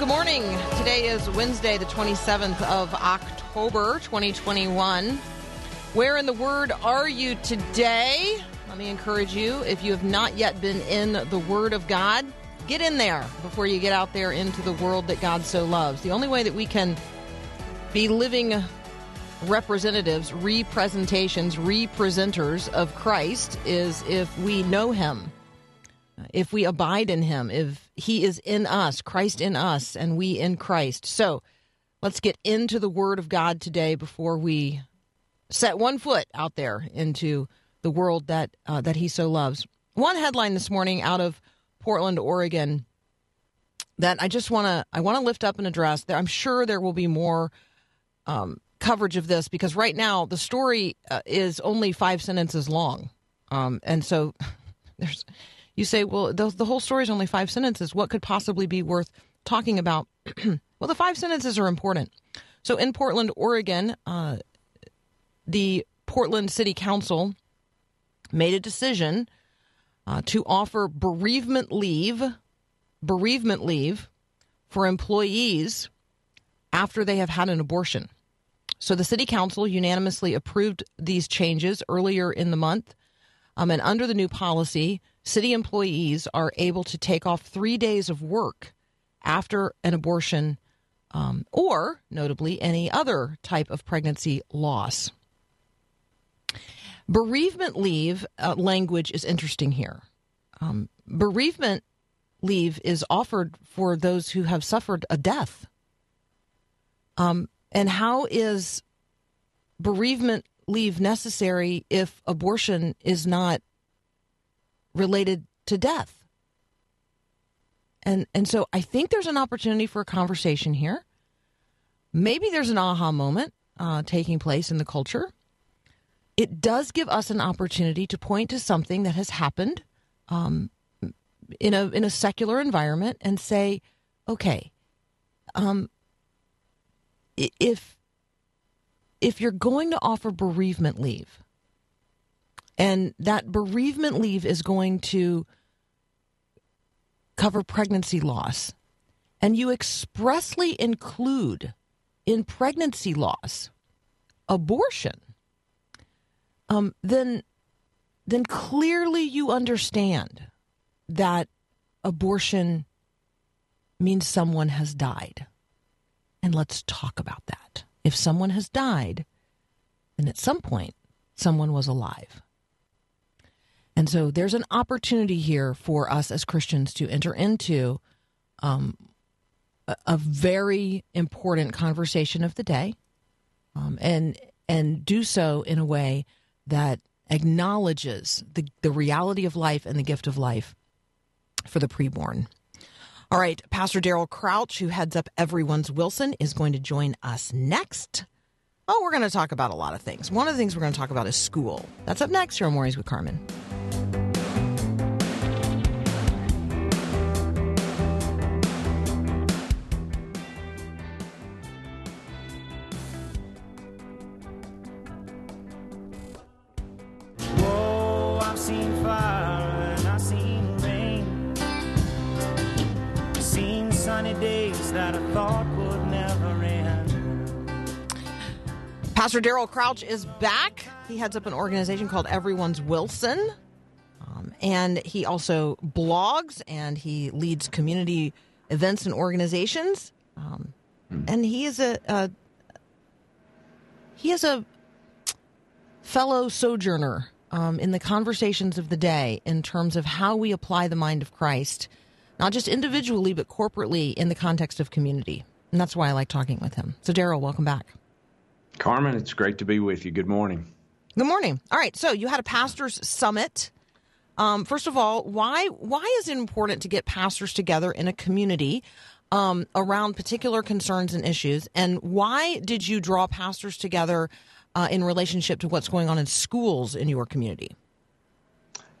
Good morning. Today is Wednesday, the 27th of October, 2021. Where in the Word are you today? Let me encourage you, if you have not yet been in the Word of God, get in there before you get out there into the world that God so loves. The only way that we can be living representatives, representations, representers of Christ is if we know Him if we abide in him, if he is in us, Christ in us, and we in Christ. So let's get into the word of God today before we set one foot out there into the world that uh, that he so loves. One headline this morning out of Portland, Oregon, that I just want to I want to lift up and address. I'm sure there will be more um, coverage of this because right now the story uh, is only five sentences long, um, and so there's you say, well, the, the whole story is only five sentences. What could possibly be worth talking about? well, the five sentences are important. So in Portland, Oregon, uh, the Portland City Council made a decision uh, to offer bereavement leave, bereavement leave for employees after they have had an abortion. So the City Council unanimously approved these changes earlier in the month. Um, and under the new policy, city employees are able to take off three days of work after an abortion um, or, notably, any other type of pregnancy loss. Bereavement leave uh, language is interesting here. Um, bereavement leave is offered for those who have suffered a death. Um, and how is bereavement leave necessary if abortion is not related to death. And and so I think there's an opportunity for a conversation here. Maybe there's an aha moment uh, taking place in the culture. It does give us an opportunity to point to something that has happened um, in a in a secular environment and say, okay, um, if if you're going to offer bereavement leave, and that bereavement leave is going to cover pregnancy loss, and you expressly include in pregnancy loss abortion, um, then then clearly you understand that abortion means someone has died. And let's talk about that. If someone has died, then at some point, someone was alive. And so there's an opportunity here for us as Christians to enter into um, a, a, very important conversation of the day um, and, and do so in a way that acknowledges the, the reality of life and the gift of life for the preborn. All right, Pastor Daryl Crouch, who heads up Everyone's Wilson, is going to join us next. Oh, we're going to talk about a lot of things. One of the things we're going to talk about is school. That's up next here on Mornings with Carmen. Pastor Daryl Crouch is back. He heads up an organization called Everyone's Wilson. Um, and he also blogs and he leads community events and organizations. Um, And he is a, a he is a fellow sojourner um, in the conversations of the day in terms of how we apply the mind of Christ, not just individually but corporately in the context of community. And that's why I like talking with him. So, Daryl, welcome back. Carmen, it's great to be with you. Good morning. Good morning. All right, so you had a pastors summit. Um, first of all, why why is it important to get pastors together in a community um, around particular concerns and issues? And why did you draw pastors together uh, in relationship to what's going on in schools in your community?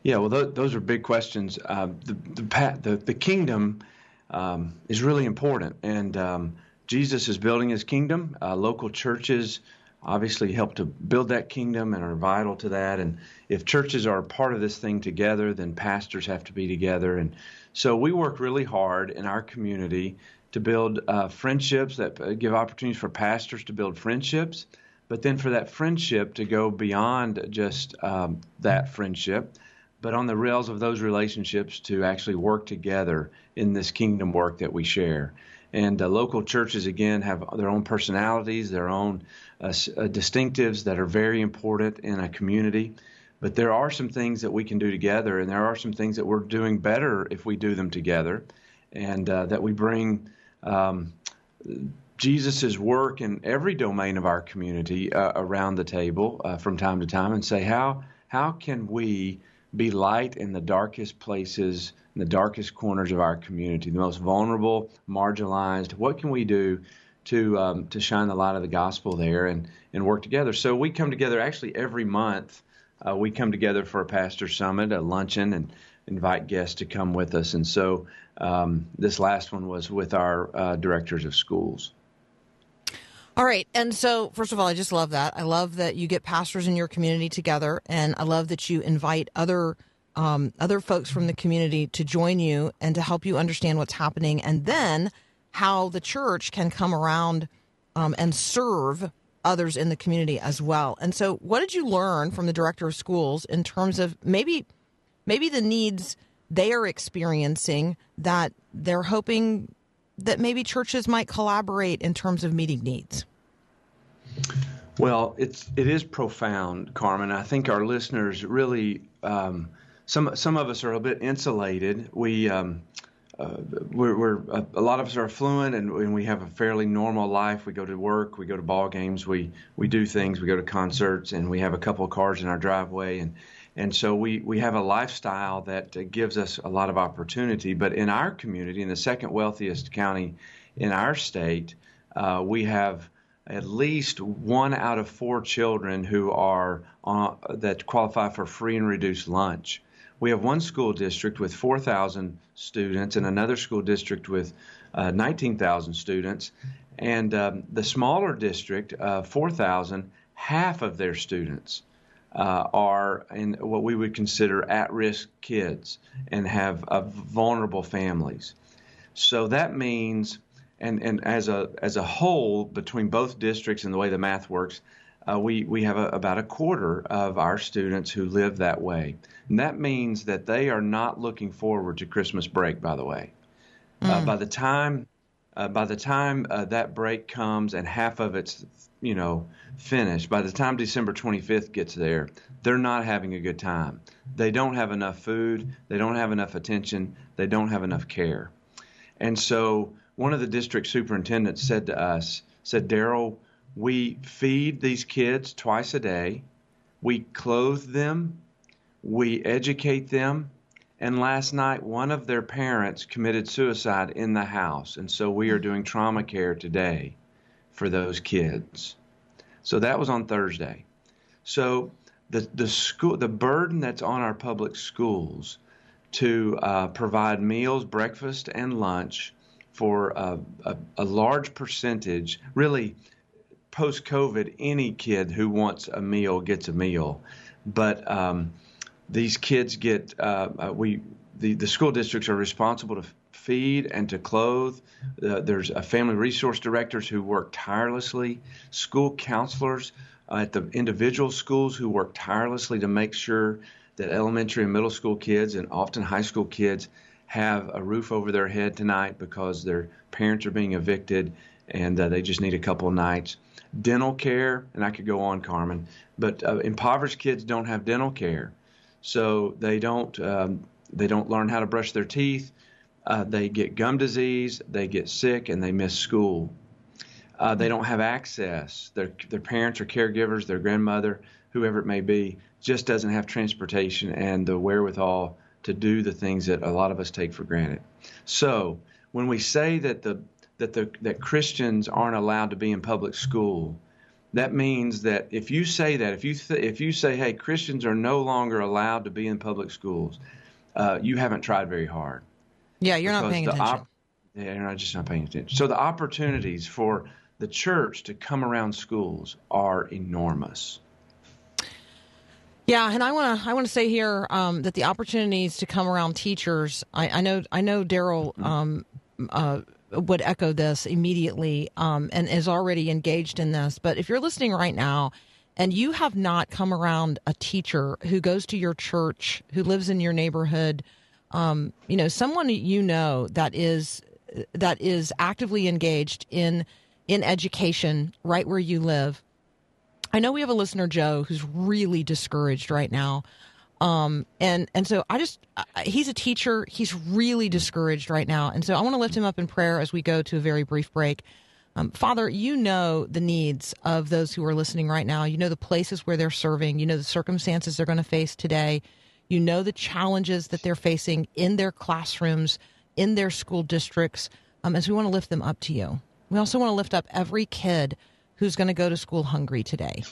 Yeah, well, th- those are big questions. Uh, the, the, the the kingdom um, is really important, and um, Jesus is building His kingdom. Uh, local churches obviously help to build that kingdom and are vital to that. And if churches are part of this thing together, then pastors have to be together. And so we work really hard in our community to build uh, friendships that uh, give opportunities for pastors to build friendships, but then for that friendship to go beyond just um, that friendship but on the rails of those relationships to actually work together in this kingdom work that we share. And uh, local churches, again, have their own personalities, their own uh, uh, distinctives that are very important in a community. But there are some things that we can do together, and there are some things that we're doing better if we do them together, and uh, that we bring um, Jesus' work in every domain of our community uh, around the table from time to time and say, how, how can we be light in the darkest places, in the darkest corners of our community, the most vulnerable, marginalized? What can we do to, um, to shine the light of the gospel there and, and work together? So we come together actually every month. Uh, we come together for a pastor summit, a luncheon, and invite guests to come with us. And so um, this last one was with our uh, directors of schools. All right. And so, first of all, I just love that. I love that you get pastors in your community together, and I love that you invite other um, other folks from the community to join you and to help you understand what's happening, and then how the church can come around um, and serve others in the community as well. And so, what did you learn from the director of schools in terms of maybe maybe the needs they are experiencing that they're hoping that maybe churches might collaborate in terms of meeting needs? Well, it's it is profound, Carmen. I think our listeners really um, some some of us are a bit insulated. We um, uh, we're, we're a, a lot of us are affluent and, and we have a fairly normal life. We go to work, we go to ball games, we we do things, we go to concerts, and we have a couple of cars in our driveway, and and so we we have a lifestyle that uh, gives us a lot of opportunity. But in our community, in the second wealthiest county in our state, uh, we have at least one out of four children who are on, that qualify for free and reduced lunch. We have one school district with 4,000 students and another school district with uh, 19,000 students. And um, the smaller district, uh, 4,000, half of their students uh, are in what we would consider at risk kids and have uh, vulnerable families. So that means, and, and as a as a whole, between both districts and the way the math works, uh, we we have a, about a quarter of our students who live that way, and that means that they are not looking forward to Christmas break. By the way, uh, by the time uh, by the time uh, that break comes and half of it's you know finished, by the time December 25th gets there, they're not having a good time. They don't have enough food, they don't have enough attention, they don't have enough care. And so one of the district superintendents said to us, said, Daryl, we feed these kids twice a day, we clothe them, we educate them, and last night one of their parents committed suicide in the house. And so we are doing trauma care today for those kids. So that was on Thursday. So the the school the burden that's on our public schools to uh, provide meals, breakfast, and lunch for uh, a, a large percentage. Really, post COVID, any kid who wants a meal gets a meal, but um, these kids get uh, uh, we the, the school districts are responsible to feed and to clothe. Uh, there's family resource directors who work tirelessly, school counselors uh, at the individual schools who work tirelessly to make sure that elementary and middle school kids and often high school kids have a roof over their head tonight because their parents are being evicted and uh, they just need a couple of nights. Dental care, and I could go on, Carmen, but uh, impoverished kids don't have dental care, so they don't um, they don't learn how to brush their teeth. Uh, they get gum disease, they get sick, and they miss school. Uh, they don't have access. Their their parents or caregivers, their grandmother, whoever it may be, just doesn't have transportation and the wherewithal to do the things that a lot of us take for granted. So when we say that the that the that Christians aren't allowed to be in public school, that means that if you say that, if you th- if you say, "Hey, Christians are no longer allowed to be in public schools," uh, you haven't tried very hard. Yeah, you're not paying attention. op- yeah, you're not just not paying attention. So the opportunities for the church to come around schools are enormous. Yeah, and I want to I want to say here um, that the opportunities to come around teachers. I, I know I know Daryl um, uh, would echo this immediately um, and is already engaged in this. But if you're listening right now and you have not come around a teacher who goes to your church, who lives in your neighborhood, um, you know, someone you know that is that is actively engaged in in education right where you live. I know we have a listener, Joe, who's really discouraged right now. Um, and, and so I just, I, he's a teacher. He's really discouraged right now. And so I want to lift him up in prayer as we go to a very brief break. Um, Father, you know the needs of those who are listening right now. You know the places where they're serving. You know the circumstances they're going to face today. You know the challenges that they're facing in their classrooms, in their school districts. Um, as we want to lift them up to you. We also want to lift up every kid who's going to go to school hungry today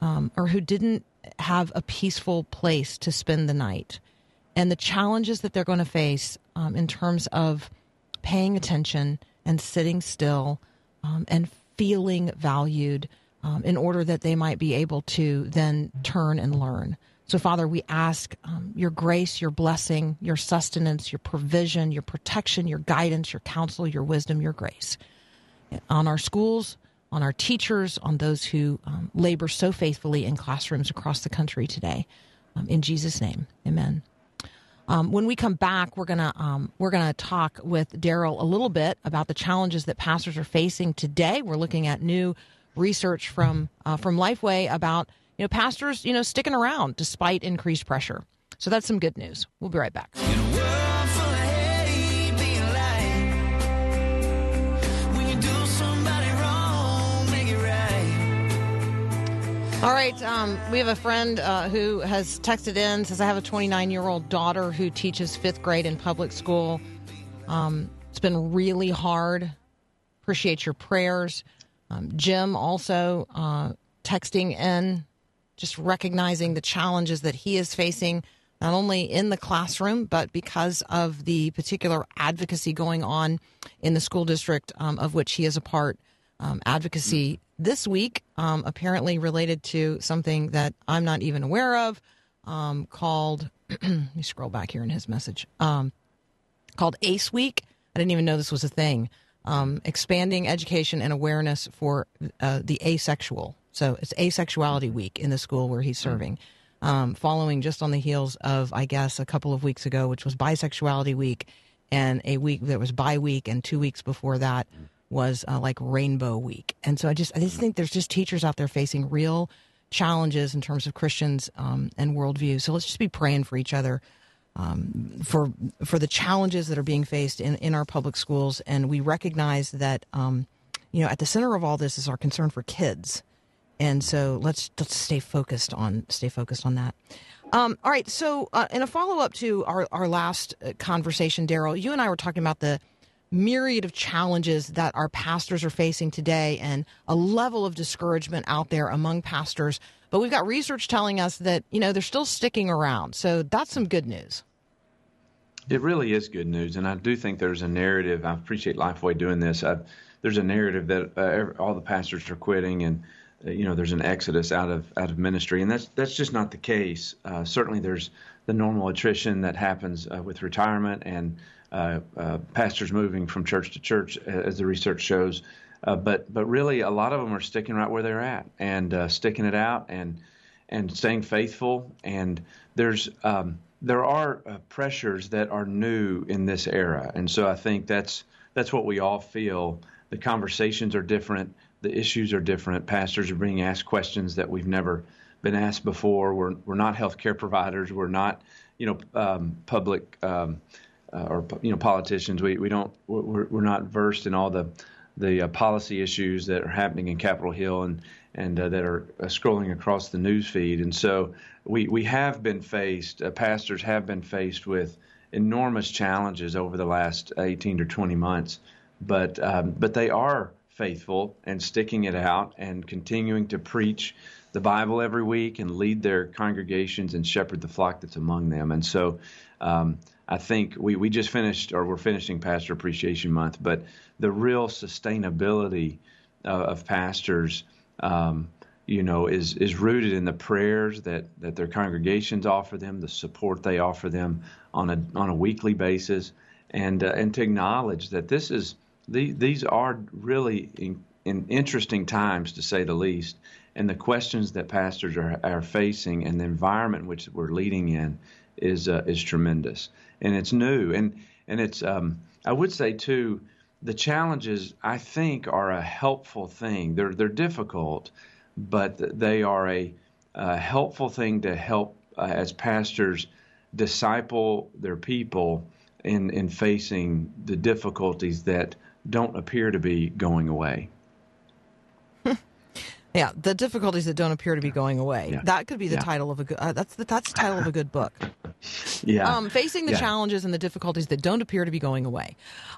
um, or who didn't have a peaceful place to spend the night and the challenges that they're going to face um, in terms of paying attention and sitting still um, and feeling valued um, in order that they might be able to then turn and learn. So, Father, we ask um, your grace, your blessing, your sustenance, your provision, your protection, your guidance, your counsel, your wisdom, your grace on our schools, on our teachers, on those who um, labor so faithfully in classrooms across the country today. Um, in Jesus' name, Amen. Um, when we come back, we're gonna um, we're gonna talk with Daryl a little bit about the challenges that pastors are facing today. We're looking at new research from uh, from Lifeway about you know pastors you know sticking around despite increased pressure. So that's some good news. We'll be right back. All right. Um, we have a friend uh, who has texted in, says, I have a 29 year old daughter who teaches fifth grade in public school. Um, it's been really hard. Appreciate your prayers. Um, Jim also uh, texting in, just recognizing the challenges that he is facing, not only in the classroom, but because of the particular advocacy going on in the school district um, of which he is a part. Um, advocacy this week, um, apparently related to something that I'm not even aware of, um, called, let me scroll back here in his message, um, called ACE Week. I didn't even know this was a thing. Um, expanding education and awareness for uh, the asexual. So it's Asexuality Week in the school where he's serving, um, following just on the heels of, I guess, a couple of weeks ago, which was Bisexuality Week, and a week that was Bi Week, and two weeks before that was uh, like Rainbow Week. And so I just, I just think there's just teachers out there facing real challenges in terms of Christians um, and worldview. So let's just be praying for each other um, for for the challenges that are being faced in, in our public schools, and we recognize that um, you know at the center of all this is our concern for kids, and so let's let's stay focused on stay focused on that. Um, all right, so uh, in a follow up to our our last uh, conversation, Daryl, you and I were talking about the myriad of challenges that our pastors are facing today and a level of discouragement out there among pastors. But we've got research telling us that, you know, they're still sticking around. So that's some good news. It really is good news, and I do think there's a narrative. I appreciate Lifeway doing this. i there's a narrative that uh, all the pastors are quitting, and uh, you know there's an exodus out of out of ministry, and that's that's just not the case. Uh, certainly, there's the normal attrition that happens uh, with retirement and pastors moving from church to church, uh, as the research shows. Uh, but but really, a lot of them are sticking right where they're at and uh, sticking it out and and staying faithful. And there's um, there are uh, pressures that are new in this era, and so I think that's that's what we all feel. The conversations are different, the issues are different. Pastors are being asked questions that we've never been asked before. We're we're not healthcare providers. We're not you know um, public. Um, uh, or you know politicians. We we don't we're, we're not versed in all the the uh, policy issues that are happening in Capitol Hill and and uh, that are uh, scrolling across the news feed. And so we we have been faced, uh, pastors have been faced with enormous challenges over the last 18 to 20 months, but um, but they are faithful and sticking it out and continuing to preach the Bible every week and lead their congregations and shepherd the flock that's among them. And so um, I think we, we just finished, or we're finishing Pastor Appreciation Month, but the real sustainability uh, of pastors, um, you know, is is rooted in the prayers that, that their congregations offer them, the support they offer them on a on a weekly basis, and uh, and to acknowledge that this is the, these are really in, in interesting times to say the least, and the questions that pastors are, are facing and the environment which we're leading in is uh, is tremendous, and it's new, and and it's um, I would say too, the challenges I think are a helpful thing. They're they're difficult, but they are a, a helpful thing to help uh, as pastors disciple their people in in facing the difficulties that don't appear to be going away. Yeah, the difficulties that don't appear to be going away. Yeah. That could be the Yeah. title of a good. Uh, that's the that's the title of a good book. Yeah. Um, facing the Yeah. challenges and the difficulties that don't appear to be going away.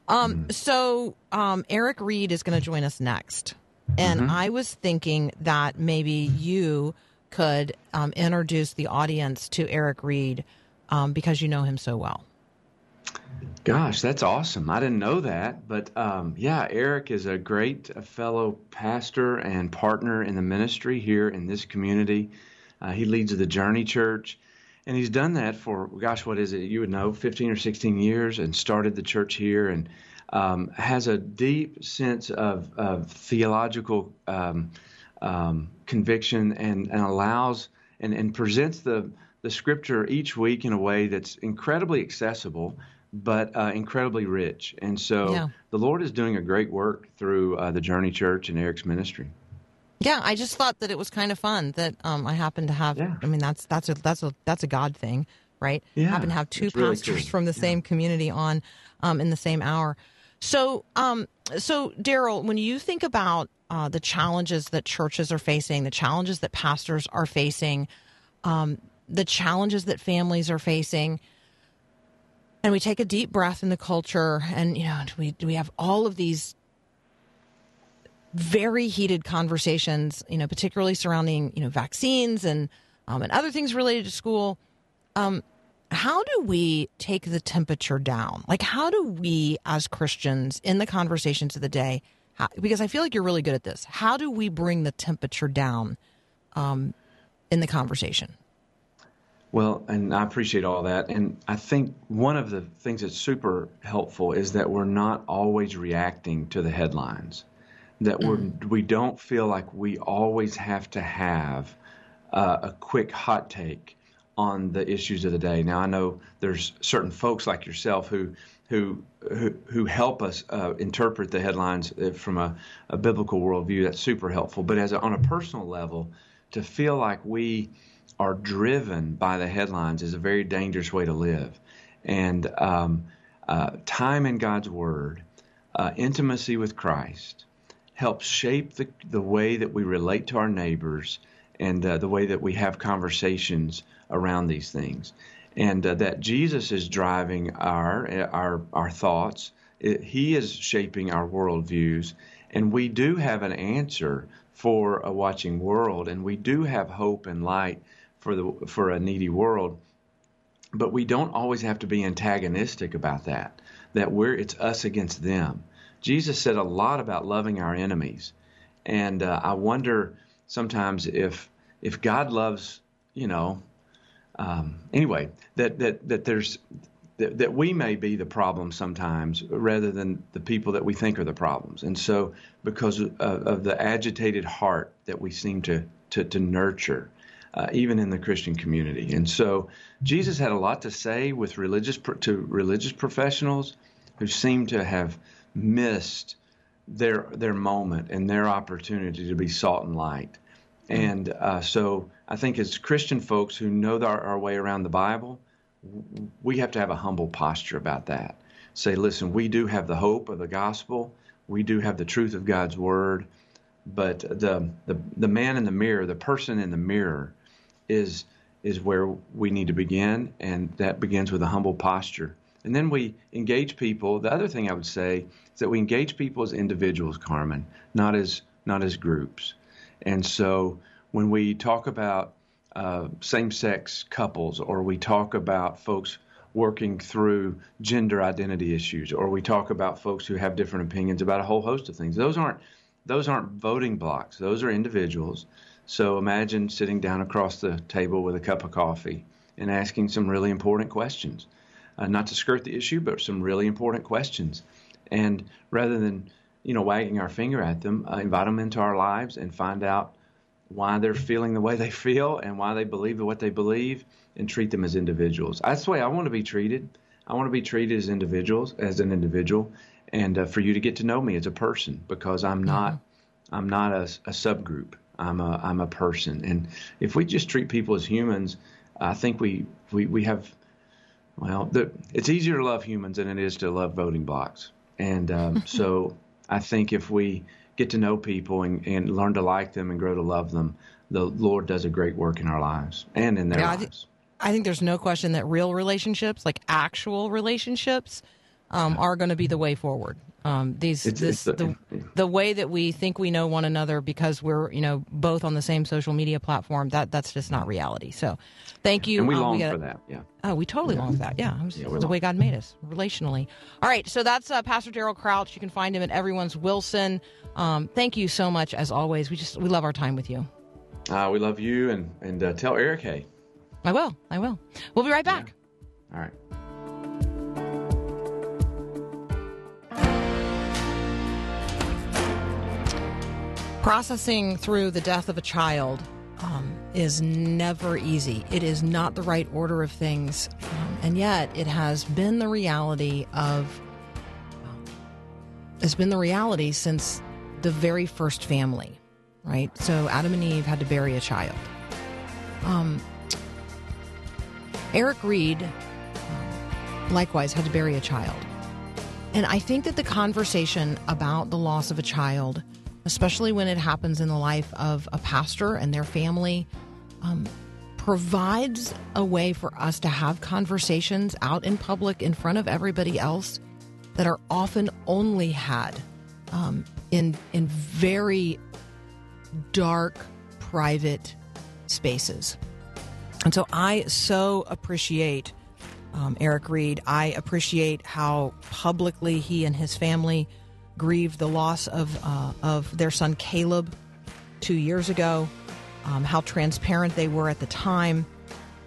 Um, Mm-hmm. So um, Erik Reed is going to join us next, and Mm-hmm. I was thinking that maybe you could um, introduce the audience to Erik Reed um, because you know him so well. Gosh, that's awesome. I didn't know that. But um, yeah, Erik is a great fellow pastor and partner in the ministry here in this community. Uh, he leads the Journey Church, and he's done that for, gosh, what is it? You would know, 15 or 16 years, and started the church here and um, has a deep sense of, of theological um, um, conviction and, and allows and, and presents the, the scripture each week in a way that's incredibly accessible but uh, incredibly rich. And so Yeah. the Lord is doing a great work through uh, the Journey Church and Erik's ministry. Yeah, I just thought that it was kind of fun that um, I happen to have. Yeah. I mean, that's that's a that's a that's a God thing, right? Yeah, happen to have two really pastors cool. from the same community on um, in the same hour. So, um, so Daryl, when you think about uh, the challenges that churches are facing, the challenges that pastors are facing, um, the challenges that families are facing, and we take a deep breath in the culture, and you know, we we have all of these very heated conversations, you know, particularly surrounding you know vaccines and um, and other things related to school. Um, how do we take the temperature down? Like, how do we, as Christians, in the conversations of the day, how, because I feel like you're really good at this. How do we bring the temperature down um, in the conversation? Well, and I appreciate all that. And I think one of the things that's super helpful is that we're not always reacting to the headlines. That we're we don't feel like we always have to have uh, a quick hot take on the issues of the day. Now I know there's certain folks like yourself who who who, who help us uh, interpret the headlines uh, from a, a biblical worldview. That's super helpful. But as a, on a personal level, to feel like we are driven by the headlines is a very dangerous way to live. And um, uh, time in God's Word, uh, intimacy with Christ, helps shape the, the way that we relate to our neighbors and uh, the way that we have conversations around these things. And uh, that Jesus is driving our, our, our thoughts, It- He is shaping our worldviews, and we do have an answer for a watching world, and we do have hope and light for, the, for a needy world. But we don't always have to be antagonistic about that that we're it's us against them jesus said a lot about loving our enemies and uh, i wonder sometimes if if god loves you know um, anyway that that that there's that, that we may be the problem sometimes rather than the people that we think are the problems and so because of, of the agitated heart that we seem to to, to nurture uh, even in the Christian community. And so Jesus had a lot to say with religious pro- to religious professionals who seem to have missed their their moment and their opportunity to be salt and light. And uh, so I think as Christian folks who know our, our way around the Bible, we have to have a humble posture about that. Say, listen, we do have the hope of the gospel. we do have the truth of God's word, but the the the man in the mirror, the person in the mirror, is is where we need to begin, and that begins with a humble posture. And then we engage people. The other thing I would say is that we engage people as individuals, Carmen, not as not as groups. And so when we talk about uh, same-sex couples, or we talk about folks working through gender identity issues, or we talk about folks who have different opinions about a whole host of things, those aren't those aren't voting blocks. Those are individuals. So imagine sitting down across the table with a cup of coffee and asking some really important questions. Uh, not to skirt the issue, but some really important questions. And rather than, you know, wagging our finger at them, uh, invite them into our lives and find out why they're feeling the way they feel and why they believe what they believe and treat them as individuals. That's the way I want to be treated. I want to be treated as individuals, as an individual, and uh, for you to get to know me as a person because I'm not, I'm not a, a subgroup. I'm a, I'm a person. And if we just treat people as humans, I think we, we, we have, well, the, it's easier to love humans than it is to love voting blocks. And um, so I think if we get to know people and, and learn to like them and grow to love them, the Lord does a great work in our lives and in their Yeah, I thi- lives. I think there's no question that real relationships, like actual relationships, um, are going to be the way forward. Um, these It's- this it's the, the- the way that we think we know one another because we're you know both on the same social media platform that that's just not reality. So, thank you. and we Um, long gotta- for that. Yeah. Oh, we totally long for that. Yeah, Yeah, the way. God made us relationally. All right, so that's uh, Pastor Daryl Crouch. You can find him at Everyone's Wilson. Um, thank you so much, as always. We just we love our time with you. Uh, we love you and, and uh, tell Erik, hey. I will. I will. We'll be right back. All right. Processing through the death of a child um, is never easy. It is not the right order of things, um, and yet it has been the reality of. um, It's been the reality since the very first family, right? So Adam and Eve had to bury a child. Um, Erik Reed um, likewise had to bury a child. And I think that the conversation about the loss of a child, especially when it happens in the life of a pastor and their family, um, provides a way for us to have conversations out in public in front of everybody else that are often only had um, in in very dark, private spaces. And so I so appreciate um, Erik Reed. I appreciate how publicly he and his family grieved the loss of uh, of their son Caleb two years ago. Um, how transparent they were at the time,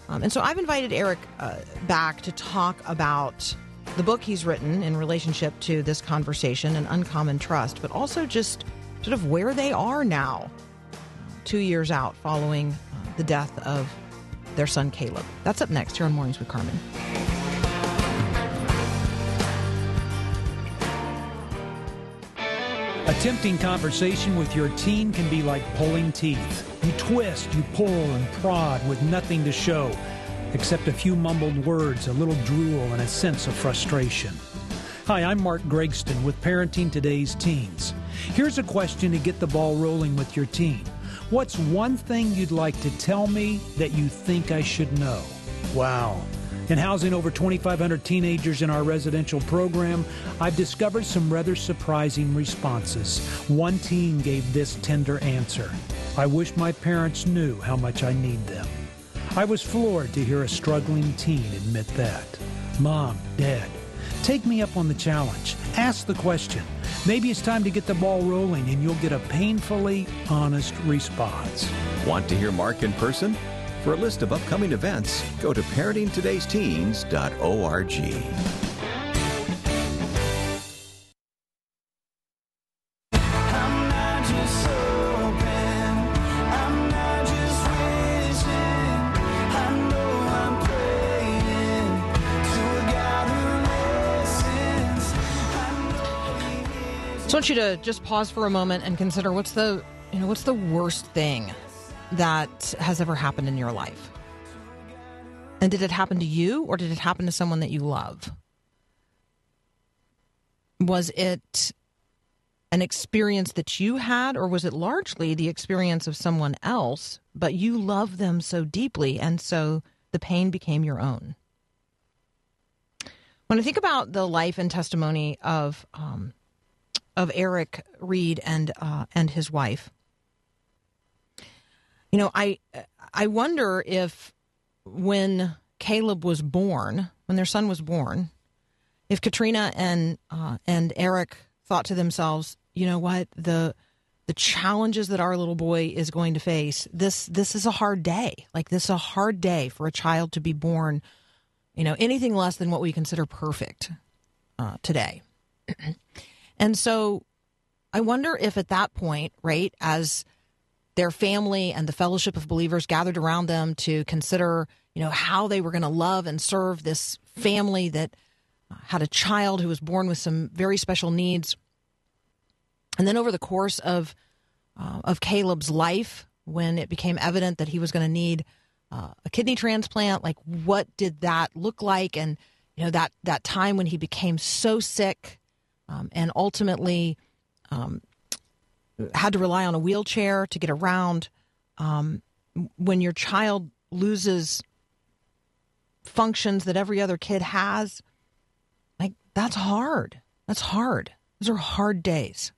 um, and so I've invited Erik uh, back to talk about the book he's written in relationship to this conversation and uncommon trust, but also just sort of where they are now, two years out following uh, the death of their son Caleb. That's up next here on Mornings with Carmen. Attempting conversation with your teen can be like pulling teeth. You twist, you pull, and prod with nothing to show except a few mumbled words, a little drool, and a sense of frustration. Hi, I'm Mark Gregston with Parenting Today's Teens. Here's a question to get the ball rolling with your teen. What's one thing you'd like to tell me that you think I should know? Wow. In housing over 2,500 teenagers in our residential program, I've discovered some rather surprising responses. One teen gave this tender answer I wish my parents knew how much I need them. I was floored to hear a struggling teen admit that. Mom, Dad, take me up on the challenge. Ask the question. Maybe it's time to get the ball rolling and you'll get a painfully honest response. Want to hear Mark in person? For a list of upcoming events, go to parentingtodaysteens.org. I want you to just pause for a moment and consider what's the you know what's the worst thing that has ever happened in your life. And did it happen to you or did it happen to someone that you love? Was it an experience that you had, or was it largely the experience of someone else, but you love them so deeply, and so the pain became your own? When I think about the life and testimony of um, of Erik Reed and uh, and his wife, you know, I I wonder if when Caleb was born, when their son was born, if Katrina and uh, and Erik thought to themselves, you know what, the the challenges that our little boy is going to face, this this is a hard day. Like this is a hard day for a child to be born, you know, anything less than what we consider perfect uh, today. and so I wonder if at that point, right, as their family and the fellowship of believers gathered around them to consider, you know, how they were going to love and serve this family that had a child who was born with some very special needs. And then over the course of uh, of Caleb's life, when it became evident that he was going to need uh, a kidney transplant, like what did that look like? And you know that that time when he became so sick, um, and ultimately um, had to rely on a wheelchair to get around. Um, when your child loses functions that every other kid has, like that's hard. That's hard. Those are hard days.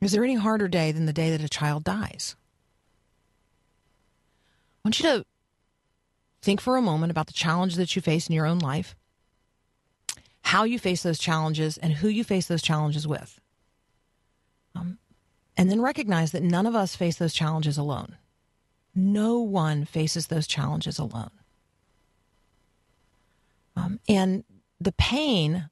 Is there any harder day than the day that a child dies? I want you to think for a moment about the challenge that you face in your own life, how you face those challenges, and who you face those challenges with. Um, and then recognize that none of us face those challenges alone. No one faces those challenges alone. Um, and the pain,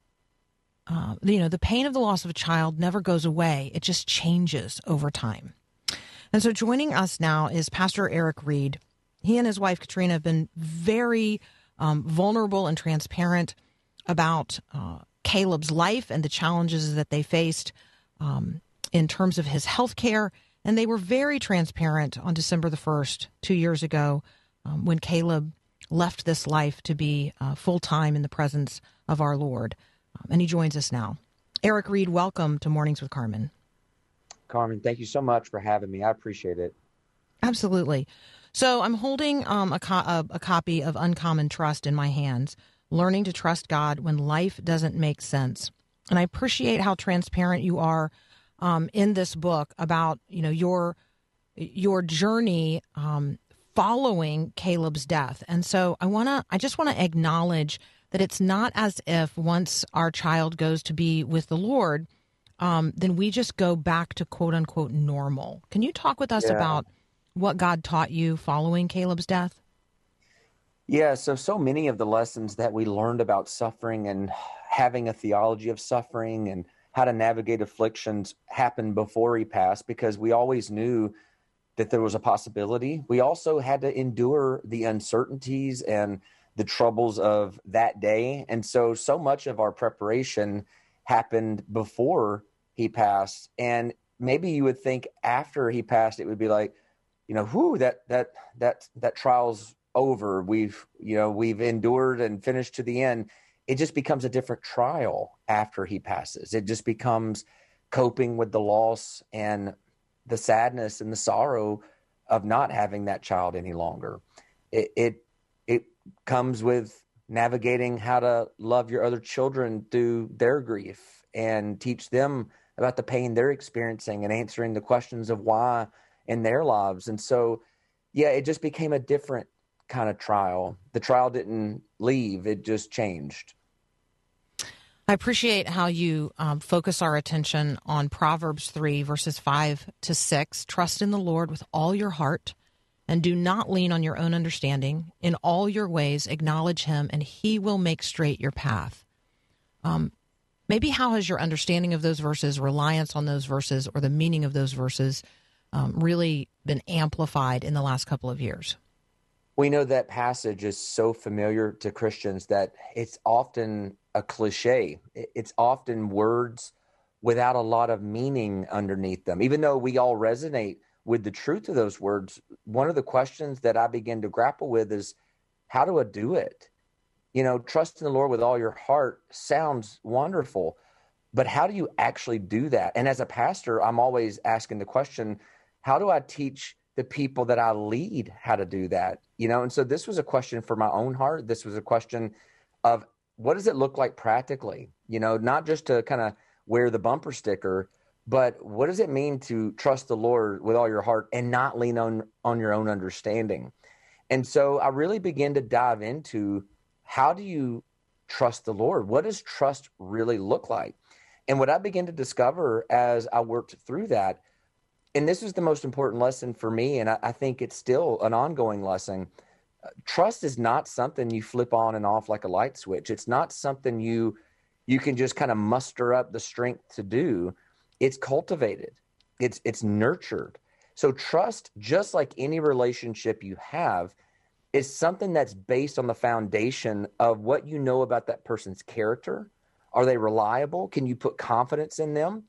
uh, you know, the pain of the loss of a child never goes away. It just changes over time. And so joining us now is Pastor Erik Reed. He and his wife, Katrina, have been very um, vulnerable and transparent about uh, Caleb's life and the challenges that they faced um, in terms of his health care. And they were very transparent on December the 1st, two years ago, um, when Caleb left this life to be uh, full time in the presence of our Lord. Um, and he joins us now. Erik Reed, welcome to Mornings with Carmen. Carmen, thank you so much for having me. I appreciate it. Absolutely. So I'm holding um, a, co- a, a copy of Uncommon Trust in my hands, learning to trust God when life doesn't make sense. And I appreciate how transparent you are um, in this book about you know your your journey um, following Caleb's death. And so I want to I just want to acknowledge that it's not as if once our child goes to be with the Lord, um, then we just go back to quote unquote normal. Can you talk with us Yeah. about what God taught you following Caleb's death? Yeah, so so many of the lessons that we learned about suffering and having a theology of suffering and how to navigate afflictions happened before he passed because we always knew that there was a possibility. We also had to endure the uncertainties and the troubles of that day. And so so much of our preparation happened before he passed and maybe you would think after he passed it would be like you know, whoo, that that that that trial's over. We've you know we've endured and finished to the end. It just becomes a different trial after he passes. It just becomes coping with the loss and the sadness and the sorrow of not having that child any longer. It it it comes with navigating how to love your other children through their grief and teach them about the pain they're experiencing and answering the questions of why in their lives. And so, yeah, it just became a different kind of trial. The trial didn't leave, it just changed. I appreciate how you um, focus our attention on Proverbs 3, verses 5 to 6. Trust in the Lord with all your heart and do not lean on your own understanding. In all your ways, acknowledge him, and he will make straight your path. Um, maybe how has your understanding of those verses, reliance on those verses, or the meaning of those verses um, really been amplified in the last couple of years? We know that passage is so familiar to Christians that it's often a cliche. It's often words without a lot of meaning underneath them. Even though we all resonate with the truth of those words, one of the questions that I begin to grapple with is how do I do it? You know, trust in the Lord with all your heart sounds wonderful, but how do you actually do that? And as a pastor, I'm always asking the question, how do I teach the people that I lead how to do that? You know, and so this was a question for my own heart. This was a question of what does it look like practically? You know, not just to kind of wear the bumper sticker, but what does it mean to trust the Lord with all your heart and not lean on on your own understanding? And so I really begin to dive into how do you trust the Lord? What does trust really look like? And what I began to discover as I worked through that, and this was the most important lesson for me, and I, I think it's still an ongoing lesson. uh, Trust is not something you flip on and off like a light switch. It's not something you you can just kind of muster up the strength to do. It's cultivated. It's it's nurtured. So trust, just like any relationship you have, is something that's based on the foundation of what you know about that person's character. Are they reliable? Can you put confidence in them?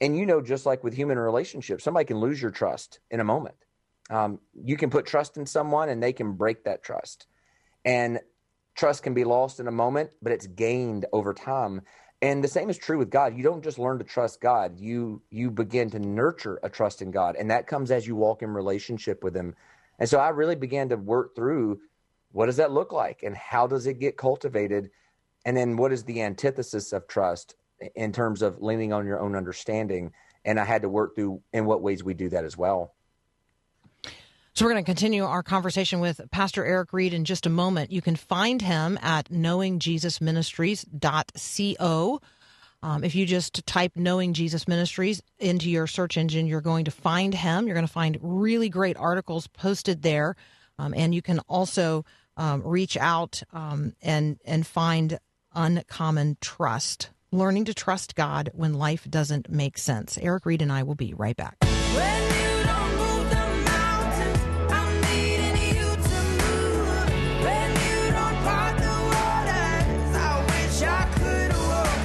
And you know, just like with human relationships, somebody can lose your trust in a moment. Um, you can put trust in someone and they can break that trust. And trust can be lost in a moment, but it's gained over time. And the same is true with God. You don't just learn to trust God. You you begin to nurture a trust in God, and that comes as you walk in relationship with him. And so I really began to work through what does that look like and how does it get cultivated? And then what is the antithesis of trust in terms of leaning on your own understanding? And I had to work through in what ways we do that as well. So we're going to continue our conversation with Pastor Erik Reed in just a moment. You can find him at knowingjesusministries.co. Um, if you just type Knowing Jesus Ministries into your search engine, you're going to find him. You're going to find really great articles posted there. Um, and you can also um, reach out um, and, and find uncommon trust, learning to trust God when life doesn't make sense. Erik Reed and I will be right back. When you don't move the mountains, I'm needing you to move. When you don't part the waters, I wish I could walk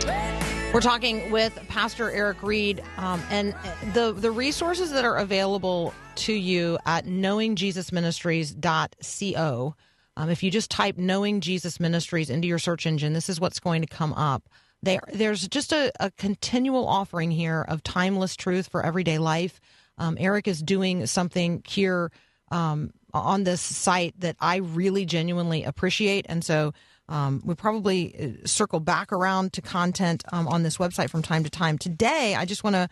through. You We're talking with Pastor Erik Reed, um, and the the resources that are available to you at knowingjesusministries.co. Um, if you just type "Knowing Jesus Ministries" into your search engine, this is what's going to come up. There, there's just a, a continual offering here of timeless truth for everyday life. Um, Erik is doing something here um, on this site that I really genuinely appreciate, and so um, we probably uh, circle back around to content um, on this website from time to time. Today, I just want to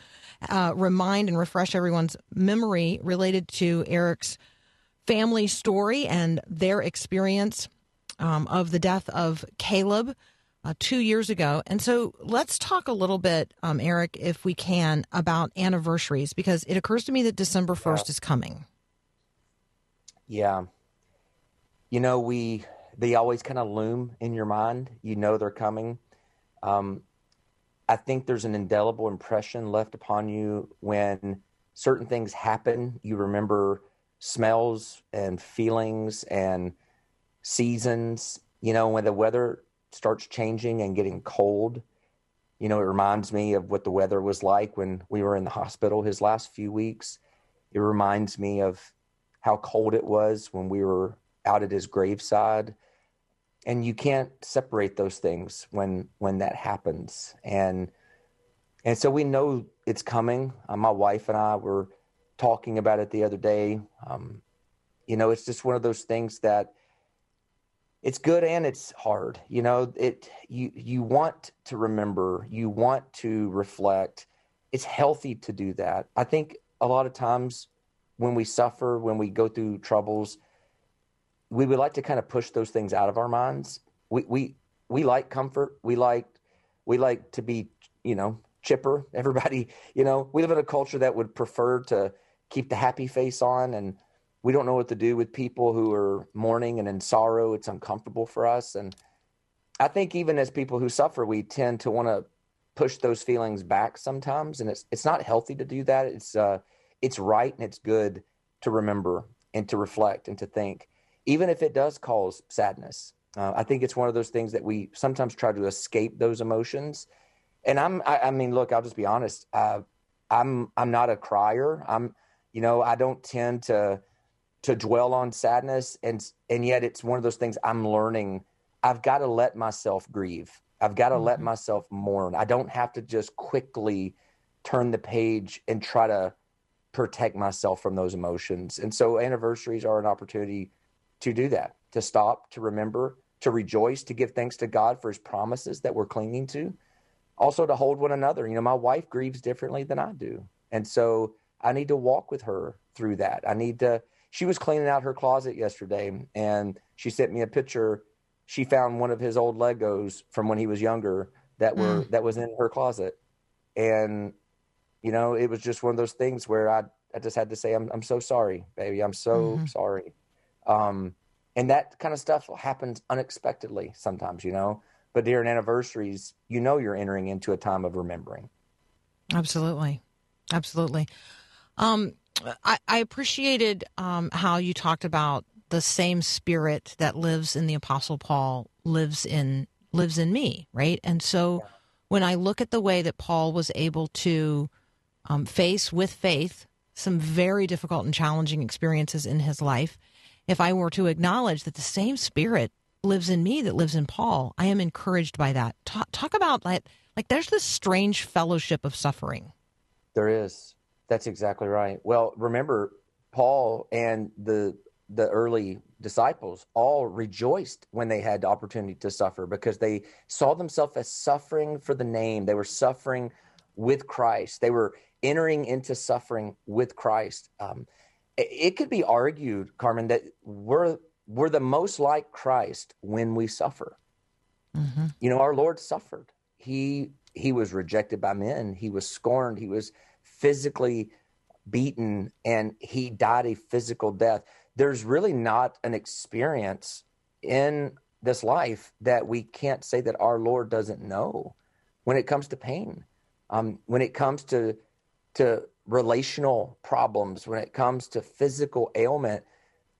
uh, remind and refresh everyone's memory related to Erik's family story and their experience um, of the death of Caleb uh, two years ago. And so let's talk a little bit, um, Erik, if we can, about anniversaries, because it occurs to me that December 1st is coming. Yeah. You know, we they always kind of loom in your mind. You know they're coming. Um, I think there's an indelible impression left upon you when certain things happen. You remember smells and feelings and seasons. You know, when the weather starts changing and getting cold, you know, it reminds me of what the weather was like when we were in the hospital his last few weeks. It reminds me of how cold it was when we were out at his graveside. And you can't separate those things when when that happens. And and so we know it's coming. Uh, my wife and I were talking about it the other day. Um, you know, it's just one of those things that it's good and it's hard. You know, it you you want to remember, you want to reflect. It's healthy to do that. I think a lot of times when we suffer, when we go through troubles, we would like to kind of push those things out of our minds. We we we like comfort. We like we like to be, you know, chipper. Everybody, you know, we live in a culture that would prefer to keep the happy face on and we don't know what to do with people who are mourning and in sorrow. It's uncomfortable for us. And I think even as people who suffer, we tend to want to push those feelings back sometimes. And it's it's not healthy to do that. It's uh it's right and it's good to remember and to reflect and to think, even if it does cause sadness. Uh, I think it's one of those things that we sometimes try to escape those emotions. And I'm, I, I mean, look, I'll just be honest. Uh, I'm, I'm not a crier. I'm, you know, I don't tend to, to dwell on sadness, and and yet it's one of those things I'm learning. I've got to let myself grieve. I've got to let mm-hmm. myself mourn. I don't have to just quickly turn the page and try to protect myself from those emotions. And so anniversaries are an opportunity to do that, to stop, to remember, to rejoice, to give thanks to God for his promises that we're clinging to. Also to hold one another. You know, my wife grieves differently than I do. And so I need to walk with her through that. I need to she was cleaning out her closet yesterday and she sent me a picture. She found one of his old Legos from when he was younger that were that was in her closet. And you know, it was just one of those things where I, I just had to say, I'm, I'm so sorry, baby. I'm so sorry. Um, and that kind of stuff happens unexpectedly sometimes, you know, but during anniversaries, you know, you're entering into a time of remembering. Absolutely. Absolutely. Um, I, I appreciated um, how you talked about the same spirit that lives in the Apostle Paul lives in lives in me, right? And so when I look at the way that Paul was able to um, face with faith some very difficult and challenging experiences in his life, if I were to acknowledge that the same spirit lives in me that lives in Paul, I am encouraged by that. Talk, talk about like, like there's this strange fellowship of suffering. There is. That's exactly right. Well, remember, Paul and the the early disciples all rejoiced when they had the opportunity to suffer because they saw themselves as suffering for the name. They were suffering with Christ. They were entering into suffering with Christ. Um, it, it could be argued, Carmen, that we're we're the most like Christ when we suffer. You know, our Lord suffered. He he was rejected by men. He was scorned. He was physically beaten, and he died a physical death. There's really not an experience in this life that we can't say that our Lord doesn't know when it comes to pain, um, when it comes to to relational problems, when it comes to physical ailment.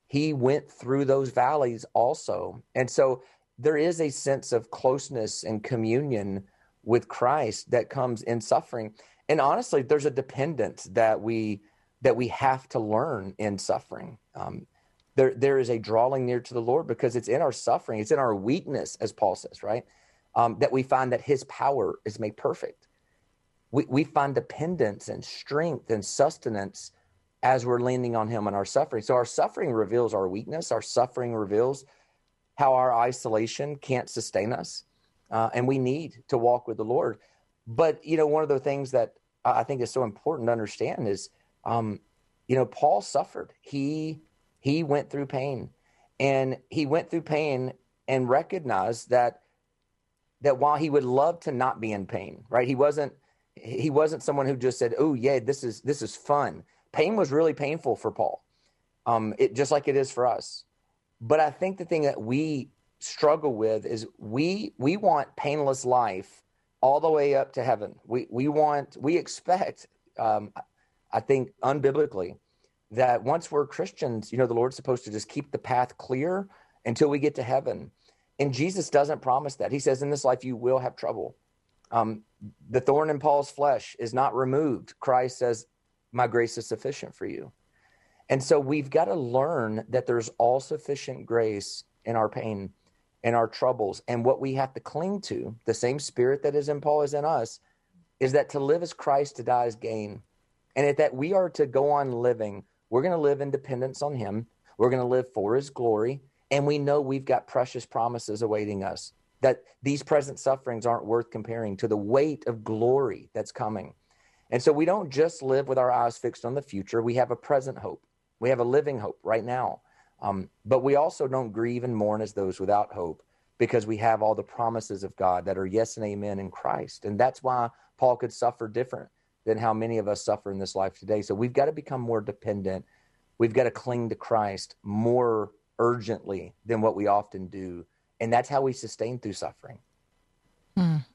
He went through those valleys also, and so there is a sense of closeness and communion with Christ that comes in suffering. And honestly, there's a dependence that we that we have to learn in suffering. Um, there, there is a drawing near to the Lord because it's in our suffering, it's in our weakness, as Paul says, right? Um, that we find that His power is made perfect. We, we find dependence and strength and sustenance as we're leaning on Him in our suffering. So our suffering reveals our weakness. Our suffering reveals how our isolation can't sustain us, uh, and we need to walk with the Lord. But you know, one of the things that I think is so important to understand is, um, you know, Paul suffered. He he went through pain, and he went through pain and recognized that that while he would love to not be in pain, right? He wasn't he wasn't someone who just said, "Oh yeah, this is this is fun." Pain was really painful for Paul, um, it just like it is for us. But I think the thing that we struggle with is we we want painless life all the way up to heaven. We we want we expect um, I think unbiblically that once we're Christians, you know, the Lord's supposed to just keep the path clear until we get to heaven. And Jesus doesn't promise that. He says, in this life, you will have trouble. Um, the thorn in Paul's flesh is not removed. Christ says, My grace is sufficient for you. And so we've got to learn that there's all sufficient grace in our pain and our troubles. And what we have to cling to, the same spirit that is in Paul is in us, is that to live as Christ, to die as gain. And that we are to go on living, we're going to live in dependence on Him. We're going to live for His glory. And we know we've got precious promises awaiting us, that these present sufferings aren't worth comparing to the weight of glory that's coming. And so we don't just live with our eyes fixed on the future, we have a present hope. We have a living hope right now. Um, but we also don't grieve and mourn as those without hope because we have all the promises of God that are yes and amen in Christ. And that's why Paul could suffer different than how many of us suffer in this life today. So we've got to become more dependent. We've got to cling to Christ more urgently than what we often do. And that's how we sustain through suffering.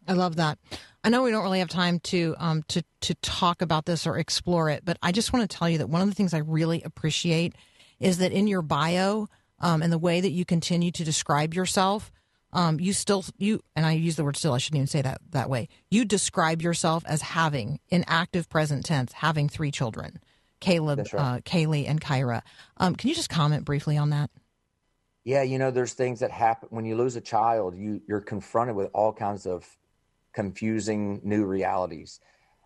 I love that. I know we don't really have time to um, to to talk about this or explore it, but I just want to tell you that one of the things I really appreciate is that in your bio um, and the way that you continue to describe yourself, um, you still you and I use the word still. I shouldn't even say that that way. You describe yourself as having in active present tense having three children, Caleb, right. uh, Kaylee, and Kyra. Um, can you just comment briefly on that? yeah, you know, there's things that happen when you lose a child. You you're confronted with all kinds of confusing new realities.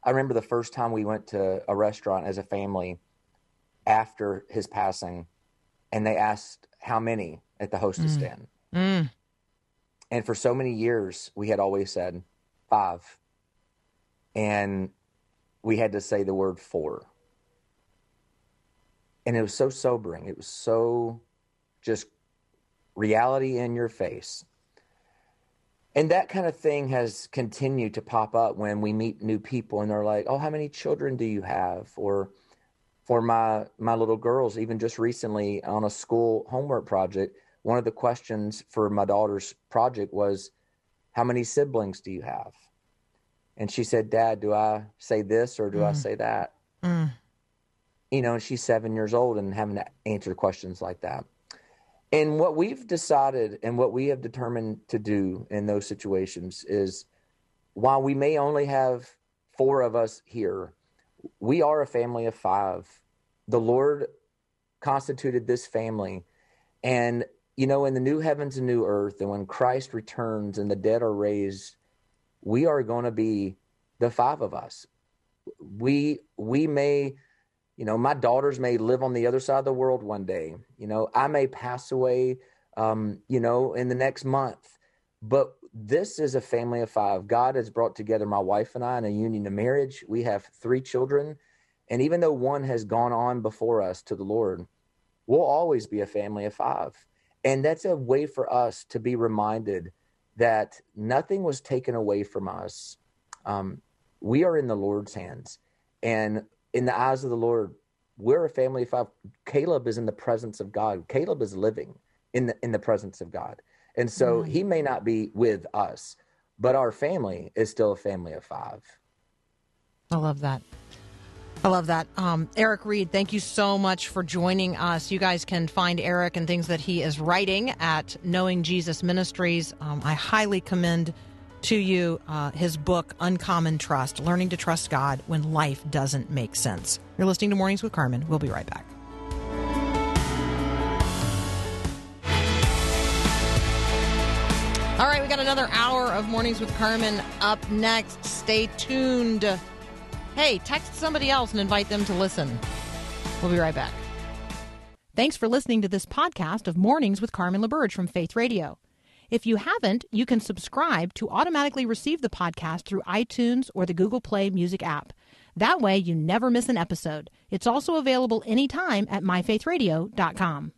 I remember the first time we went to a restaurant as a family after his passing, and they asked how many at the hostess stand. Mm. And for so many years, we had always said five. And we had to say the word four. And it was so sobering. It was so just reality in your face. And that kind of thing has continued to pop up when we meet new people and they're like, "Oh, how many children do you have?" Or for my my little girls, even just recently on a school homework project, one of the questions for my daughter's project was, "How many siblings do you have?" And she said, "Dad, do I say this or do I say that?" Mm. You know, and she's seven years old and having to answer questions like that. And what we've decided and what we have determined to do in those situations is while we may only have four of us here, we are a family of five. The Lord constituted this family. And, you know, in the new heavens and new earth, and when Christ returns and the dead are raised, we are going to be the five of us. We we may you know, my daughters may live on the other side of the world one day. You know, I may pass away, um, you know, in the next month. But this is a family of five. God has brought together my wife and I in a union of marriage. We have three children. And even though one has gone on before us to the Lord, we'll always be a family of five. And that's a way for us to be reminded that nothing was taken away from us. Um, we are in the Lord's hands. And in the eyes of the Lord, we're a family of five. Caleb is in the presence of God. Caleb is living in the in the presence of God. And so he may not be with us, but our family is still a family of five. I love that. I love that. Um, Erik Reed, thank you so much for joining us. You guys can find Erik and things that he is writing at Knowing Jesus Ministries. Um, I highly commend to you uh, his book, Uncommon Trust Learning to Trust God When Life Doesn't Make Sense. You're listening to Mornings with Carmen. We'll be right back. We got another hour of Mornings with Carmen up next. Stay tuned. Hey, text somebody else and invite them to listen. We'll be right back. Thanks for listening to this podcast of Mornings with Carmen LaBerge from Faith Radio. If you haven't, you can subscribe to automatically receive the podcast through iTunes or the Google Play Music app. That way, you never miss an episode. It's also available anytime at myfaithradio.com.